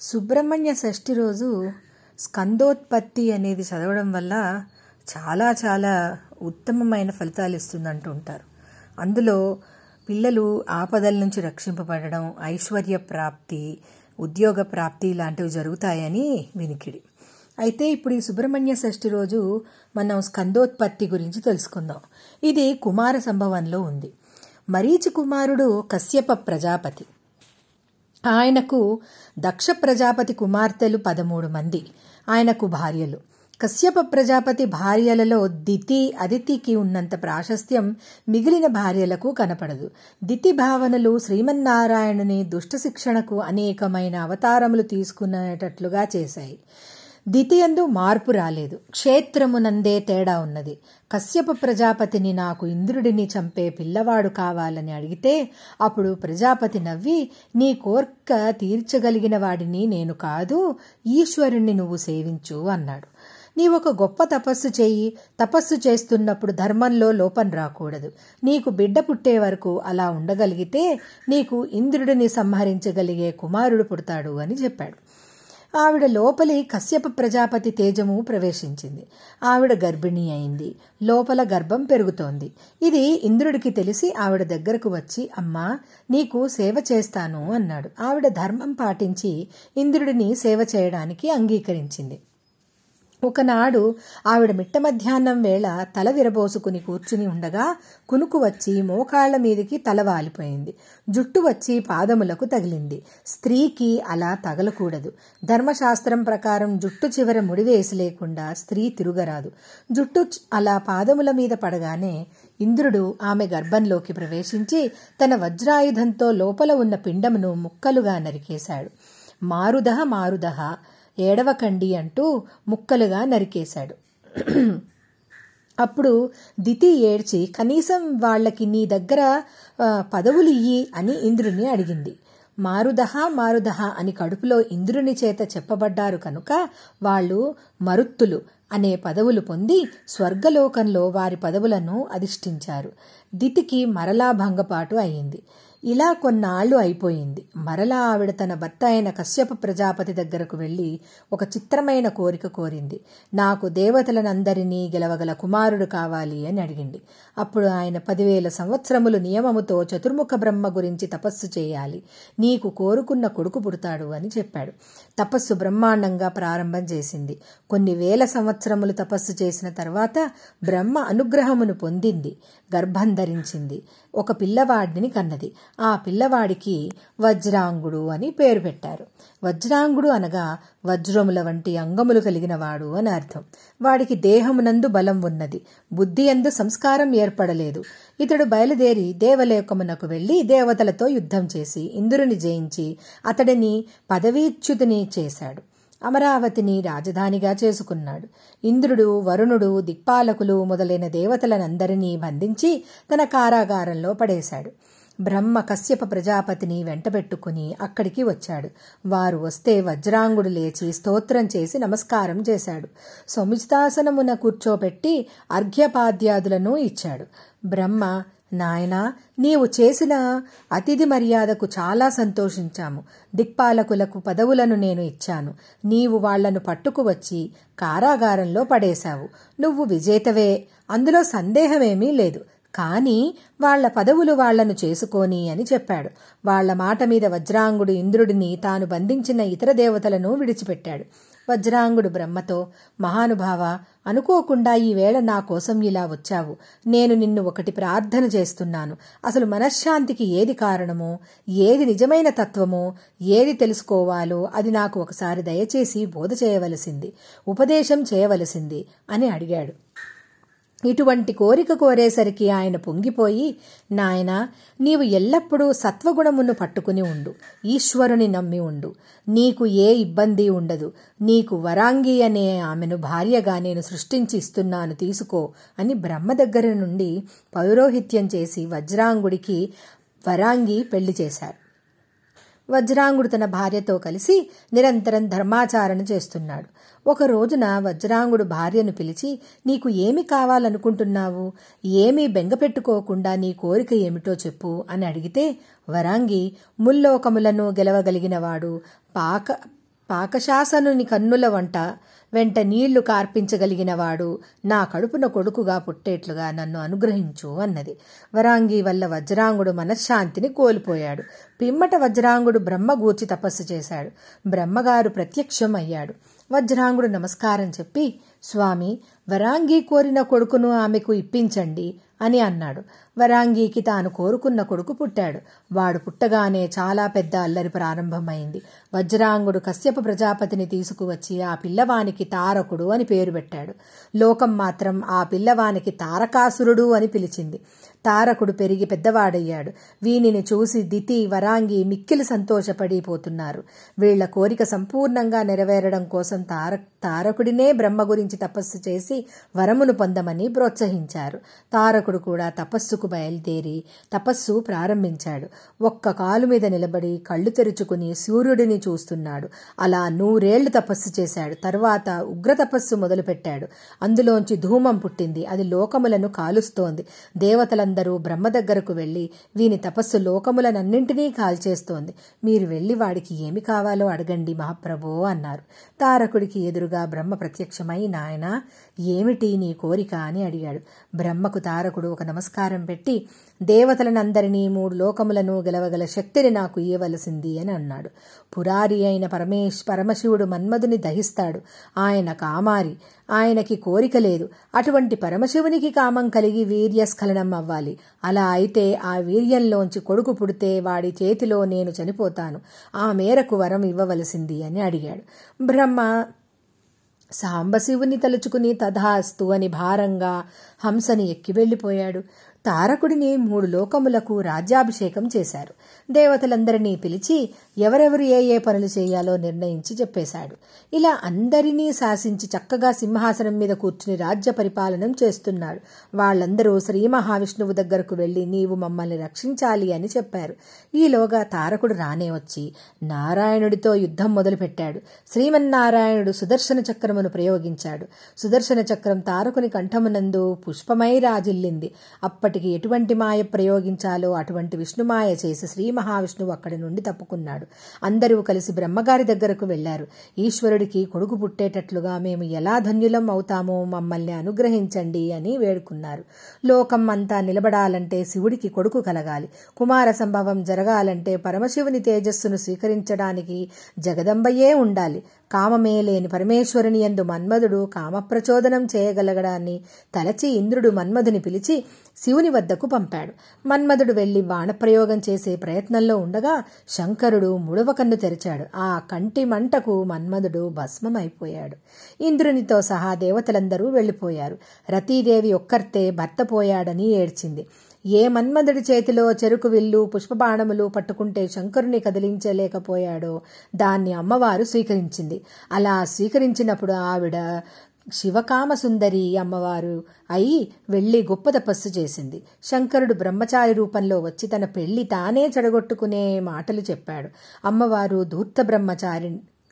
సుబ్రహ్మణ్య షష్ఠి రోజు స్కందోత్పత్తి అనేది చదవడం వల్ల చాలా చాలా ఉత్తమమైన ఫలితాలు ఇస్తుందంటూ ఉంటారు. అందులో పిల్లలు ఆపదల నుంచి రక్షింపబడడం ఐశ్వర్య ప్రాప్తి ఉద్యోగ ప్రాప్తి లాంటివి జరుగుతాయని వినికిడి. అయితే ఇప్పుడు ఈ సుబ్రహ్మణ్య షష్ఠి రోజు మనం స్కందోత్పత్తి గురించి తెలుసుకుందాం. ఇది కుమార సంభవంలో ఉంది. మరీచి కుమారుడు కశ్యప ప్రజాపతి. ఆయనకు దక్ష ప్రజాపతి కుమార్తెలు పదమూడు మంది. ఆయనకు భార్యలు. కశ్యప ప్రజాపతి భార్యలలో దితి అదితికి ఉన్నంత ప్రాశస్త్యం మిగిలిన భార్యలకు కనపడదు. దితి భావనలు శ్రీమన్నారాయణుని దుష్ట శిక్షణకు అనేకమైన అవతారములు తీసుకునేటట్లుగా చేశాయి. ద్వితీయందు మార్పు రాలేదు. క్షేత్రమునందే తేడా ఉన్నది. కశ్యప ప్రజాపతిని నాకు ఇంద్రుడిని చంపే పిల్లవాడు కావాలని అడిగితే అప్పుడు ప్రజాపతి నవ్వి నీ కోర్క తీర్చగలిగిన వాడిని నేను కాదు ఈశ్వరుణ్ణి నువ్వు సేవించు అన్నాడు. నీ ఒక గొప్ప తపస్సు చేయి. తపస్సు చేస్తున్నప్పుడు ధర్మంలో లోపం రాకూడదు. నీకు బిడ్డ పుట్టే వరకు అలా ఉండగలిగితే నీకు ఇంద్రుడిని సంహరించగలిగే కుమారుడు పుడతాడు అని చెప్పాడు. ఆవిడ లోపలి కశ్యప ప్రజాపతి తేజము ప్రవేశించింది. ఆవిడ గర్భిణీ అయింది. లోపల గర్భం పెరుగుతోంది. ఇది ఇంద్రుడికి తెలిసి ఆవిడ దగ్గరకు వచ్చి అమ్మా నీకు సేవ చేస్తాను అన్నాడు. ఆవిడ ధర్మం పాటించి ఇంద్రుడిని సేవ చేయడానికి అంగీకరించింది. ఒకనాడు ఆవిడ మిట్ట మధ్యాహ్నం వేళ తల విరబోసుకుని కూర్చుని ఉండగా కునుకు వచ్చి మోకాళ్ళ మీదికి తల వాలిపోయింది. జుట్టు వచ్చి పాదములకు తగిలింది. స్త్రీకి అలా తగలకూడదు. ధర్మశాస్త్రం ప్రకారం జుట్టు చివర ముడివేసి లేకుండా స్త్రీ తిరుగరాదు. జుట్టు అలా పాదముల మీద పడగానే ఇంద్రుడు ఆమె గర్భంలోకి ప్రవేశించి తన వజ్రాయుధంతో లోపల ఉన్న పిండమును ముక్కలుగా నరికేశాడు. మారుదహ మారుదహ ఏడవకండి అంటూ ముక్కలుగా నరికేశాడు. అప్పుడు దితి ఏడ్చి కనీసం వాళ్ళకి నీ దగ్గర పదవులు ఇయ్యి అని ఇంద్రుణ్ణి అడిగింది. మారుదహ మారుదహ అని కడుపులో ఇంద్రుని చేత చెప్పబడ్డారు కనుక వాళ్ళు మరుత్తులు అనే పదవులు పొంది స్వర్గలోకంలో వారి పదవులను అధిష్ఠించారు. దితికి మరలా భంగపాటు అయింది. ఇలా కొన్నాళ్ళు అయిపోయింది. మరలా ఆవిడ తన భర్త అయిన కశ్యప ప్రజాపతి దగ్గరకు వెళ్ళి ఒక చిత్రమైన కోరిక కోరింది. నాకు దేవతలనందరినీ గెలవగల కుమారుడు కావాలి అని అడిగింది. అప్పుడు ఆయన పదివేల సంవత్సరములు నియమముతో చతుర్ముఖ బ్రహ్మ గురించి తపస్సు చేయాలి. నీకు కోరుకున్న కొడుకు పుడతాడు అని చెప్పాడు. తపస్సు బ్రహ్మాండంగా ప్రారంభం చేసింది. కొన్ని వేల సంవత్సరములు తపస్సు చేసిన తర్వాత బ్రహ్మ అనుగ్రహమును పొందింది గర్భం ధరించింది. ఒక పిల్లవాడిని కన్నది. ఆ పిల్లవాడికి వజ్రాంగుడు అని పేరు పెట్టారు. వజ్రాంగుడు అనగా వజ్రముల వంటి అంగములు కలిగిన వాడు అని అర్థం. వాడికి దేహమునందు బలం ఉన్నది. బుద్ధి ఎందు సంస్కారం ఏర్పడలేదు. ఇతడు బయలుదేరి దేవలోకమునకు వెళ్ళి దేవతలతో యుద్ధం చేసి ఇంద్రుని జయించి అతడిని పదవీచ్యుతిని చేశాడు. అమరావతిని రాజధానిగా చేసుకున్నాడు. ఇంద్రుడు వరుణుడు దిక్పాలకులు మొదలైన దేవతలనందరినీ బంధించి తన కారాగారంలో పడేశాడు. బ్రహ్మ కశ్యప ప్రజాపతిని వెంటబెట్టుకుని అక్కడికి వచ్చాడు. వారు వస్తే వజ్రాంగుడు లేచి స్తోత్రం చేసి నమస్కారం చేశాడు. సముచితాసనమున కూర్చోబెట్టి అర్ఘ్యపాద్యాదులను ఇచ్చాడు. బ్రహ్మ నాయనా నీవు చేసిన అతిథి మర్యాదకు చాలా సంతోషించాము. దిక్పాలకులకు పదవులను నేను ఇచ్చాను. నీవు వాళ్ళను పట్టుకువచ్చి కారాగారంలో పడేశావు. నువ్వు విజేతవే. అందులో సందేహమేమీ లేదు. కానీ వాళ్ళ పదవులు వాళ్ళను చేసుకొని అని చెప్పాడు. వాళ్ళ మాట మీద వజ్రాంగుడు ఇంద్రుడిని తాను బంధించిన ఇతర దేవతలను విడిచిపెట్టాడు. వజ్రాంగుడు బ్రహ్మతో మహానుభావ అనుకోకుండా ఈవేళ నా కోసం ఇలా వచ్చావు. నేను నిన్ను ఒకటి ప్రార్థన చేస్తున్నాను. అసలు మనశ్శాంతికి ఏది కారణమో ఏది నిజమైన తత్వమో ఏది తెలుసుకోవాలో అది నాకు ఒకసారి దయచేసి బోధ చేయవలసింది ఉపదేశం చేయవలసింది అని అడిగాడు. ఇటువంటి కోరిక కోరేసరికి ఆయన పొంగిపోయి నాయన నీవు ఎల్లప్పుడూ సత్వగుణమును పట్టుకుని ఉండు. ఈశ్వరుని నమ్మి ఉండు. నీకు ఏ ఇబ్బంది ఉండదు. నీకు వరాంగి అనే ఆమెను భార్యగా నేను సృష్టించి ఇస్తున్నాను తీసుకో అని బ్రహ్మ దగ్గర నుండి పౌరోహిత్యం చేసి వజ్రాంగుడికి వరాంగి పెళ్ళి చేశారు. వజ్రాంగుడు తన భార్యతో కలిసి నిరంతరం ధర్మాచారణ చేస్తున్నాడు. ఒక రోజున వజ్రాంగుడు భార్యను పిలిచి నీకు ఏమి కావాలనుకుంటున్నావు? ఏమీ బెంగపెట్టుకోకుండా నీ కోరిక ఏమిటో చెప్పు అని అడిగితే వరాంగి ముల్లోకములను గెలవగలిగినవాడు పాక పాకశాసనుని కన్నుల వంట వెంట నీళ్ళు కార్పించగలిగినవాడు నా కడుపున కొడుకుగా పుట్టేట్లుగా నన్ను అనుగ్రహించు అన్నది. వరాంగి వల్ల వజ్రాంగుడు మనశ్శాంతిని కోల్పోయాడు. పిమ్మట వజ్రాంగుడు బ్రహ్మ గూర్చి తపస్సు చేశాడు. బ్రహ్మగారు ప్రత్యక్షం అయ్యాడు వజ్రాంగుడు నమస్కారం చెప్పి స్వామి వరాంగి కోరిన కొడుకును ఆమెకు ఇప్పించండి అని అన్నాడు. వరాంగీకి తాను కోరుకున్న కొడుకు పుట్టాడు. వాడు పుట్టగానే చాలా పెద్ద అల్లరి ప్రారంభమైంది. వజ్రాంగుడు కశ్యప ప్రజాపతిని తీసుకువచ్చి ఆ పిల్లవానికి తారకుడు అని పేరు పెట్టాడు. లోకం మాత్రం ఆ పిల్లవానికి తారకాసురుడు అని పిలిచింది. తారకుడు పెరిగి పెద్దవాడయ్యాడు. వీనిని చూసి దితి వరాంగి మిక్కిలి సంతోషపడిపోతున్నారు. వీళ్ళ కోరిక సంపూర్ణంగా నెరవేరడం కోసం తార తారకుడినే బ్రహ్మ గురించి తపస్సు చేసి వరమును పొందమని ప్రోత్సహించారు. తారకుడు కూడా తపస్సుకు బయలుదేరి తపస్సు ప్రారంభించాడు. ఒక్క కాలు మీద నిలబడి కళ్ళు తెరుచుకుని సూర్యుడిని చూస్తున్నాడు. అలా నూరేళ్ళు తపస్సు చేశాడు. తర్వాత ఉగ్ర తపస్సు మొదలుపెట్టాడు. అందులోంచి ధూమం పుట్టింది. అది లోకములను కాలుస్తోంది. దేవతల దేవతలందరూ బ్రహ్మ దగ్గరకు వెళ్ళి వీని తపస్సు లోకములనన్నింటినీ కాల్చేస్తోంది. మీరు వెళ్ళి వాడికి ఏమి కావాలో అడగండి మహాప్రభో అన్నారు. తారకుడికి ఎదురుగా బ్రహ్మ ప్రత్యక్షమై నాయన ఏమిటి నీ కోరిక? అని అడిగాడు. బ్రహ్మకు తారకుడు ఒక నమస్కారం పెట్టి దేవతలనందరినీ మూడు లోకములను గెలవగల శక్తిని నాకు ఇయ్యవలసింది అని అన్నాడు. పురారి అయిన పరమేశ్ పరమశివుడు మన్మధుని దహిస్తాడు. ఆయన కామారి. ఆయనకి కోరిక లేదు. అటువంటి పరమశివునికి కామం కలిగి వీర్యస్ఖలనం అవ్వాలి. అలా అయితే ఆ వీర్యంలోంచి కొడుకు పుడితే వాడి చేతిలో నేను చనిపోతాను. ఆ మేరకు వరం ఇవ్వవలసింది అని అడిగాడు. బ్రహ్మ సాంబశివుని తలుచుకుని తథాస్తు అని భారంగా హంసని ఎక్కి వెళ్ళిపోయాడు. తారకుడిని మూడు లోకములకు రాజ్యాభిషేకం చేశారు. దేవతలందరినీ పిలిచి ఎవరెవరు ఏ ఏ పనులు చేయాలో నిర్ణయించి చెప్పేశాడు. ఇలా అందరినీ శాసించి చక్కగా సింహాసనం మీద కూర్చుని రాజ్య పరిపాలనం చేస్తున్నాడు. వాళ్ళందరూ శ్రీ మహావిష్ణువు దగ్గరకు వెళ్ళి నీవు మమ్మల్ని రక్షించాలి అని చెప్పారు. ఈలోగా తారకుడు రానే వచ్చి నారాయణుడితో యుద్ధం మొదలుపెట్టాడు. శ్రీమన్నారాయణుడు సుదర్శన చక్రమును ప్రయోగించాడు. సుదర్శన చక్రం తారకుని కంఠమునందు పుష్పమై రాజిల్లింది. అప్పటికి ఎటువంటి మాయ ప్రయోగించాలో అటువంటి విష్ణుమాయ చేసి శ్రీ మహావిష్ణువు అక్కడి నుండి తప్పుకున్నాడు. అందరూ కలిసి బ్రహ్మగారి దగ్గరకు వెళ్ళారు ఈశ్వరుడికి కొడుకు పుట్టేటట్లుగా మేము ఎలా ధన్యులం అవుతామో మమ్మల్ని అనుగ్రహించండి అని వేడుకున్నారు. లోకం అంతా నిలబడాలంటే శివుడికి కొడుకు కలగాలి. కుమార సంభవం జరగాలంటే పరమశివుని తేజస్సును స్వీకరించడానికి జగదంబయే ఉండాలి. కామమే లేని పరమేశ్వరుని ఎందు మన్మధుడు కామప్రచోదనం చేయగలగడాన్ని తలచి ఇంద్రుడు మన్మధుని పిలిచి శివుని వద్దకు పంపాడు. మన్మధుడు వెళ్ళి బాణప్రయోగం చేసే ప్రయత్నంలో ఉండగా శంకరుడు ముడవ కన్ను తెరిచాడు. ఆ కంటి మంటకు మన్మధుడు భస్మమైపోయాడు. ఇంద్రునితో సహా దేవతలందరూ వెళ్ళిపోయారు రతీదేవి ఒక్కర్తే భర్త పోయాడని ఏడ్చింది. ఏ మన్మధుడి చేతిలో చెరుకు విల్లు పుష్పబాణములు పట్టుకుంటే శంకరుని కదిలించలేకపోయాడో దాన్ని అమ్మవారు స్వీకరించింది. అలా స్వీకరించినప్పుడు ఆవిడ శివకామసుందరి అమ్మవారు అయి వెళ్ళి గొప్ప తపస్సు చేసింది. శంకరుడు బ్రహ్మచారి రూపంలో వచ్చి తన పెళ్ళి తానే చెడగొట్టుకునే మాటలు చెప్పాడు. అమ్మవారు ధూర్త బ్రహ్మచారి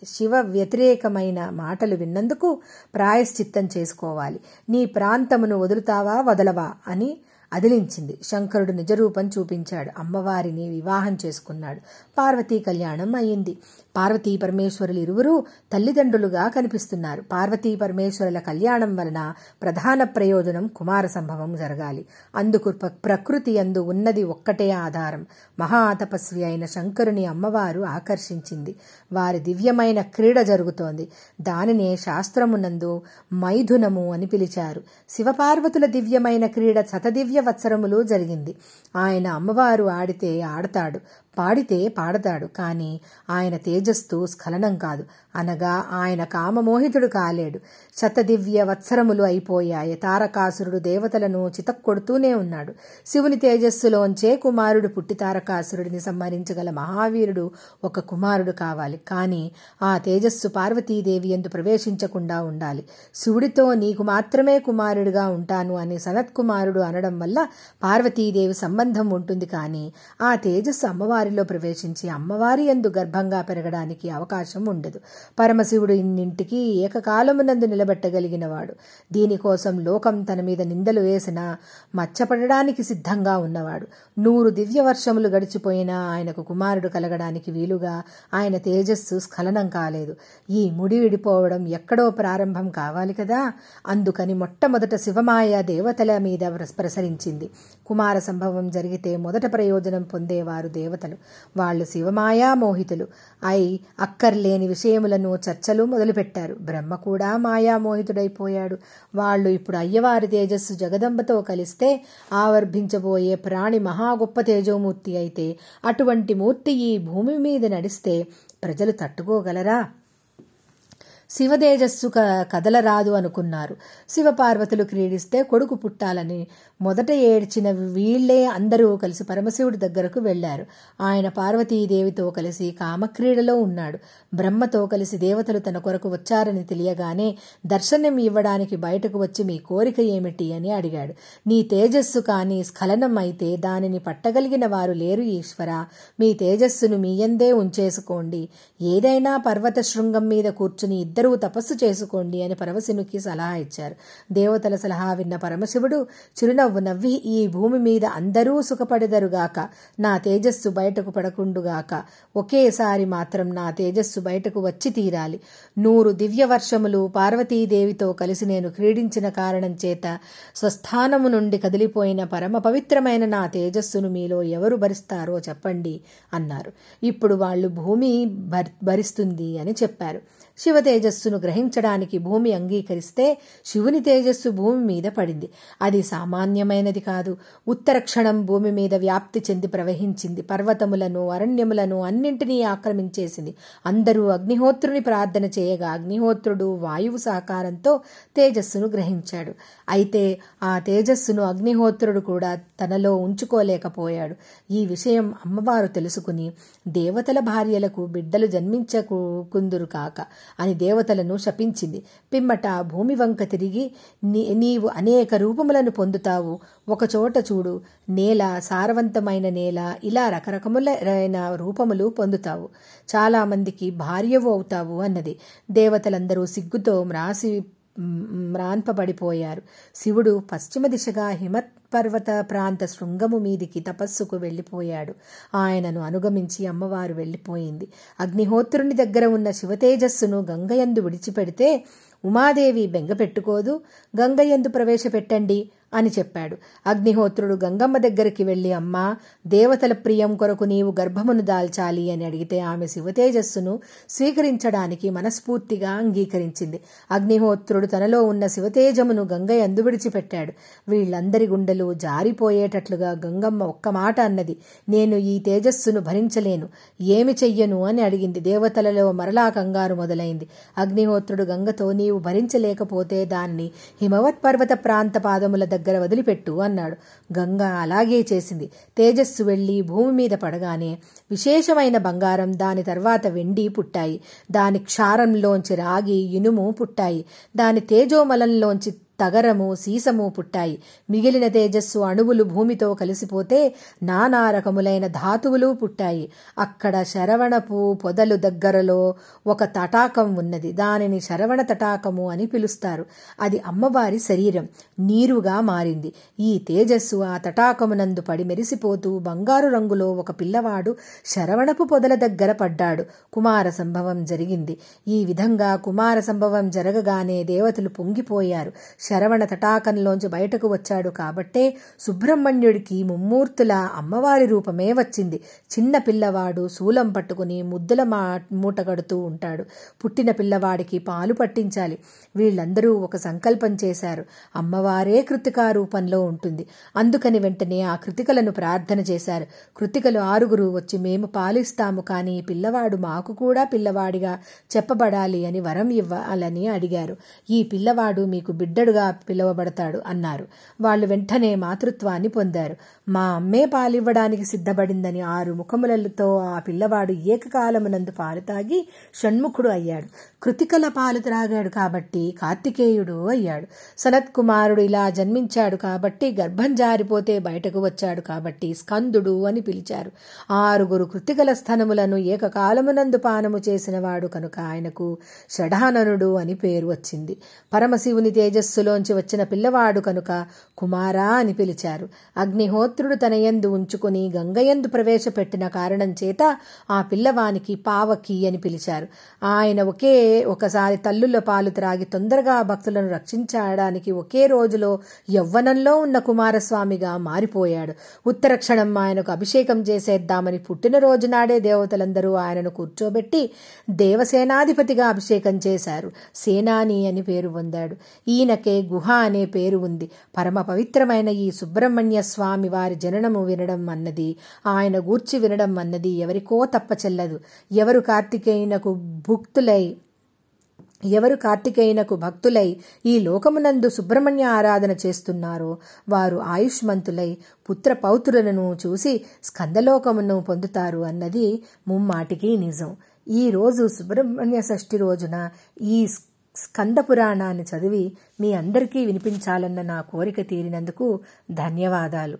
శివ వ్యతిరేకమైన మాటలు విన్నందుకు ప్రాయశ్చిత్తం చేసుకోవాలి. నీ ప్రాంతమును వదులుతావా వదలవా అని అదిలించింది. శంకరుడు నిజరూపం చూపించాడు. అమ్మవారిని వివాహం చేసుకున్నాడు. పార్వతీ కళ్యాణం అయింది. పార్వతీ పరమేశ్వరులు ఇరువురూ తల్లిదండ్రులుగా కనిపిస్తున్నారు. పార్వతీ పరమేశ్వరుల కళ్యాణం వలన ప్రధాన ప్రయోజనం కుమార సంభవం జరగాలి. అందుకు ప్రకృతి అందు ఉన్నది ఒక్కటే ఆధారం. మహాతపస్వి అయిన శంకరుని అమ్మవారు ఆకర్షించింది. వారి దివ్యమైన క్రీడ జరుగుతోంది. దానినే శాస్త్రమునందు మైథునము అని పిలిచారు. శివపార్వతుల దివ్యమైన క్రీడ శతదివ్య వత్సరములు జరిగింది. ఆయన అమ్మవారు ఆడితే ఆడతాడు. పాడితే పాడతాడు కానీ ఆయన తేజస్సు స్ఖలనం కాదు. అనగా ఆయన కామమోహితుడు కాలేడు. శతదివ్య వత్సరములు అయిపోయాయి. తారకాసురుడు దేవతలను చితక్కొడుతూనే ఉన్నాడు. శివుని తేజస్సులోంచే కుమారుడు పుట్టి తారకాసురుడిని సంహరించగల మహావీరుడు ఒక కుమారుడు కావాలి. కానీ ఆ తేజస్సు పార్వతీదేవి ఎందు ప్రవేశించకుండా ఉండాలి. శివుడితో నీకు మాత్రమే కుమారుడిగా ఉంటాను అని సనత్ కుమారుడు అనడం వల్ల పార్వతీదేవి సంబంధం ఉంటుంది. కానీ ఆ తేజస్సు అమ్మవారి అమ్మవారిలో ప్రవేశించి అమ్మవారి ఎందు గర్భంగా పెరగడానికి అవకాశం ఉండదు. పరమశివుడు ఇన్నింటికి ఏకకాలమునందు నిలబెట్టగలిగినవాడు. దీనికోసం లోకం తన మీద నిందలు వేసినా మచ్చపడడానికి సిద్ధంగా ఉన్నవాడు. నూరు దివ్య వర్షములు గడిచిపోయినా ఆయనకు కుమారుడు కలగడానికి వీలుగా ఆయన తేజస్సు స్ఖలనం కాలేదు. ఈ ముడి విడిపోవడం ఎక్కడో ప్రారంభం కావాలి కదా? అందుకని మొట్టమొదట శివమాయ దేవతల మీద ప్రసరించింది. కుమార సంభవం జరిగితే మొదట ప్రయోజనం పొందేవారు దేవతలు. వాళ్ళు శివమాయా మోహితులు. అయి అక్కర్లేని విషయములను చర్చలు మొదలుపెట్టారు. బ్రహ్మ కూడా మాయా మోహితుడైపోయాడు. వాళ్ళు ఇప్పుడు అయ్యవారి తేజస్సు జగదంబతో కలిస్తే ఆవర్భించబోయే ప్రాణి మహా గొప్ప తేజోమూర్తి అయితే అటువంటి మూర్తి ఈ భూమి మీద నడిస్తే ప్రజలు తట్టుకోగలరా? శివతేజస్సు కదలరాదు అనుకున్నారు. శివపార్వతులు క్రీడిస్తే కొడుకు పుట్టాలని మొదట ఏడ్చిన వీళ్ళే అందరూ కలిసి పరమశివుడి దగ్గరకు వెళ్ళారు ఆయన పార్వతీదేవితో కలిసి కామక్రీడలో ఉన్నాడు. బ్రహ్మతో కలిసి దేవతలు తన కొరకు వచ్చారని తెలియగానే దర్శనం ఇవ్వడానికి బయటకు వచ్చి మీ కోరిక ఏమిటి అని అడిగాడు. నీ తేజస్సు కాని స్ఖలనం అయితే దానిని పట్టగలిగిన వారు లేరు ఈశ్వర. మీ తేజస్సును మీయందే ఉంచేసుకోండి. ఏదైనా పర్వత శృంగం మీద కూర్చుని ఇద్దరూ తపస్సు చేసుకోండి అని పరమశివునికి సలహా ఇచ్చారు. దేవతల సలహా విన్న పరమశివుడు చిరునవ్వు నవ్వి ఈ భూమి మీద అందరూ సుఖపడెదరుగాక నా తేజస్సు బయటకు పడకుండుగాక ఒకేసారి మాత్రం నా తేజస్సు బయటకు వచ్చి తీరాలి. నూరు దివ్య వర్షములు పార్వతీదేవితో కలిసి నేను క్రీడించిన కారణం చేత స్వస్థానము నుండి కదిలిపోయిన పరమ పవిత్రమైన నా తేజస్సును మీలో ఎవరు భరిస్తారో చెప్పండి అన్నారు. ఇప్పుడు వాళ్ళు భూమి భరిస్తుంది అని చెప్పారు. శివతేజ తేజస్సును గ్రహించడానికి భూమి అంగీకరిస్తే శివుని తేజస్సు భూమి మీద పడింది. అది సామాన్యమైనది కాదు. ఉత్తర క్షణం భూమి మీద వ్యాప్తి చెంది ప్రవహించింది. పర్వతములను అరణ్యములను అన్నింటినీ ఆక్రమించేసింది. అందరూ అగ్నిహోత్రుని ప్రార్థన చేయగా అగ్నిహోత్రుడు వాయువు సహకారంతో తేజస్సును గ్రహించాడు. అయితే ఆ తేజస్సును అగ్నిహోత్రుడు కూడా తనలో ఉంచుకోలేకపోయాడు. ఈ విషయం అమ్మవారు తెలుసుకుని దేవతల భార్యలకు బిడ్డలు జన్మించకుందురు కాక అని దేవతలను శపించింది. పిమ్మట భూమి వంక తిరిగి నీవు అనేక రూపములను పొందుతావు. ఒకచోట చూడు. నేల సారవంతమైన నేల. ఇలా రకరకములైన రూపములు పొందుతావు. చాలామందికి భార్యవు అవుతావు అన్నది. దేవతలందరూ సిగ్గుతో మ్రాసి మ్రాన్పబడిపోయారు శివుడు పశ్చిమ దిశగా హిమపర్వత ప్రాంత శృంగము మీదికి తపస్సుకు వెళ్ళిపోయాడు. ఆయనను అనుగమించి అమ్మవారు వెళ్ళిపోయింది. అగ్నిహోత్రుని దగ్గర ఉన్న శివతేజస్సును గంగయందు విడిచిపెడితే ఉమాదేవి బెంగ పెట్టుకోదు. గంగయందు ప్రవేశపెట్టండి. అని చెప్పాడు. అగ్నిహోత్రుడు గంగమ్మ దగ్గరికి వెళ్ళి అమ్మా దేవతల ప్రియం కొరకు నీవు గర్భమును దాల్చాలి అని అడిగితే ఆమె శివతేజస్సును స్వీకరించడానికి మనస్ఫూర్తిగా అంగీకరించింది. అగ్నిహోత్రుడు తనలో ఉన్న శివతేజమును గంగయందు విడిచిపెట్టాడు. వీళ్ళందరి గుండెలు జారిపోయేటట్లుగా గంగమ్మ ఒక్క మాట అన్నది నేను ఈ తేజస్సును భరించలేను. ఏమి చెయ్యను? అని అడిగింది. దేవతలలో మరలా కంగారు మొదలైంది. అగ్నిహోత్రుడు గంగతో నీవు భరించలేకపోతే దాన్ని హిమవత్ పర్వత ప్రాంత పాదముల దగ్గర వదిలిపెట్టు అన్నాడు. గంగ అలాగే చేసింది. తేజస్సు వెళ్ళి భూమి మీద పడగానే విశేషమైన బంగారం దాని తర్వాత వెండి పుట్టాయి. దాని క్షారంలోంచి రాగి ఇనుము పుట్టాయి. దాని తేజోమలంలోంచి తగరము సీసము పుట్టాయి. మిగిలిన తేజస్సు అణువులు భూమితో కలిసిపోతే నానా రకములైన ధాతువులు పుట్టాయి. అక్కడ శరవణపు పొదలు దగ్గరలో ఒక తటాకం ఉన్నది. దానిని శరవణ తటాకము అని పిలుస్తారు. అది అమ్మవారి శరీరం. నీరుగా మారింది. ఈ తేజస్సు ఆ తటాకమునందు పడి మెరిసిపోతూ బంగారు రంగులో ఒక పిల్లవాడు శరవణపు పొదల దగ్గర పడ్డాడు. కుమార సంభవం జరిగింది. ఈ విధంగా కుమార సంభవం జరగగానే దేవతలు పొంగిపోయారు. శరవణ తటాకంలోంచి బయటకు వచ్చాడు కాబట్టే సుబ్రహ్మణ్యుడికి ముమ్మూర్తుల అమ్మవారి రూపమే వచ్చింది. చిన్న పిల్లవాడు శూలం పట్టుకుని ముద్దుల మా మూటగడుతూ ఉంటాడు. పుట్టిన పిల్లవాడికి పాలు పట్టించాలి. వీళ్ళందరూ ఒక సంకల్పం చేశారు. అమ్మవారే కృతికా రూపంలో ఉంటుంది. అందుకని వెంటనే ఆ కృతికలను ప్రార్థన చేశారు. కృతికలు ఆరుగురు వచ్చి మేము పాలిస్తాము కానీ పిల్లవాడు మాకు కూడా పిల్లవాడిగా చెప్పబడాలి అని వరం ఇవ్వాలని అడిగారు. ఈ పిల్లవాడు మీకు బిడ్డడు పుత్రుడుగా పిలువబడతాడు అన్నారు. వాళ్ళు వెంటనే మాతృత్వాన్ని పొందారు. మా అమ్మే పాలివ్వడానికి సిద్ధపడిందని ఆరు ముఖములతో ఆ పిల్లవాడు ఏకకాలమునందు పాలు తాగి షణ్ముఖుడు అయ్యాడు. కృతికల పాలు త్రాగాడు కాబట్టి కార్తికేయుడు అయ్యాడు. సనత్ కుమారుడు ఇలా జన్మించాడు కాబట్టి గర్భం జారిపోతే బయటకు వచ్చాడు కాబట్టి స్కందుడు అని పిలిచారు. ఆరుగురు కృతికల స్థనములను ఏకకాలమునందు పానము చేసినవాడు కనుక ఆయనకు షడాననుడు అని పేరు వచ్చింది. పరమశివుని తేజస్సులోంచి వచ్చిన పిల్లవాడు కనుక కుమారా అని పిలిచారు. అగ్నిహోత్రుడు తన యందు ఉంచుకుని గంగయందు ప్రవేశపెట్టిన కారణం చేత ఆ పిల్లవానికి పావకి అని పిలిచారు. ఆయన ఒకే ఒకసారి తల్లుల పాలు త్రాగి తొందరగా భక్తులను రక్షించడానికి ఒకే రోజులో యవ్వనంలో ఉన్న కుమారస్వామిగా మారిపోయాడు. ఉత్తర క్షణం ఆయనకు అభిషేకం చేసేద్దామని పుట్టినరోజు నాడే దేవతలందరూ ఆయనను కూర్చోబెట్టి దేవసేనాధిపతిగా అభిషేకం చేశారు. సేనాని అని పేరు పొందాడు. ఈయనకే గుహ అనే పేరు ఉంది. పరమ పవిత్రమైన ఈ సుబ్రహ్మణ్య స్వామి వారి జననము వినడం అన్నది ఆయన గూర్చి వినడం అన్నది ఎవరికో తప్పచెల్లదు ఎవరు కార్తికేయునకు భుక్తులై ఎవరు కార్తికేయునకు భక్తులై ఈ లోకమునందు సుబ్రహ్మణ్య ఆరాధన చేస్తున్నారో వారు ఆయుష్మంతులై పుత్ర పౌత్రులను చూసి స్కందలోకమును పొందుతారు అన్నది ముమ్మాటికి నిజం. ఈ రోజు సుబ్రహ్మణ్య షష్ఠి రోజున ఈ స్కంద పురాణాన్ని చదివి మీ అందరికీ వినిపించాలన్న నా కోరిక తీరినందుకు ధన్యవాదాలు.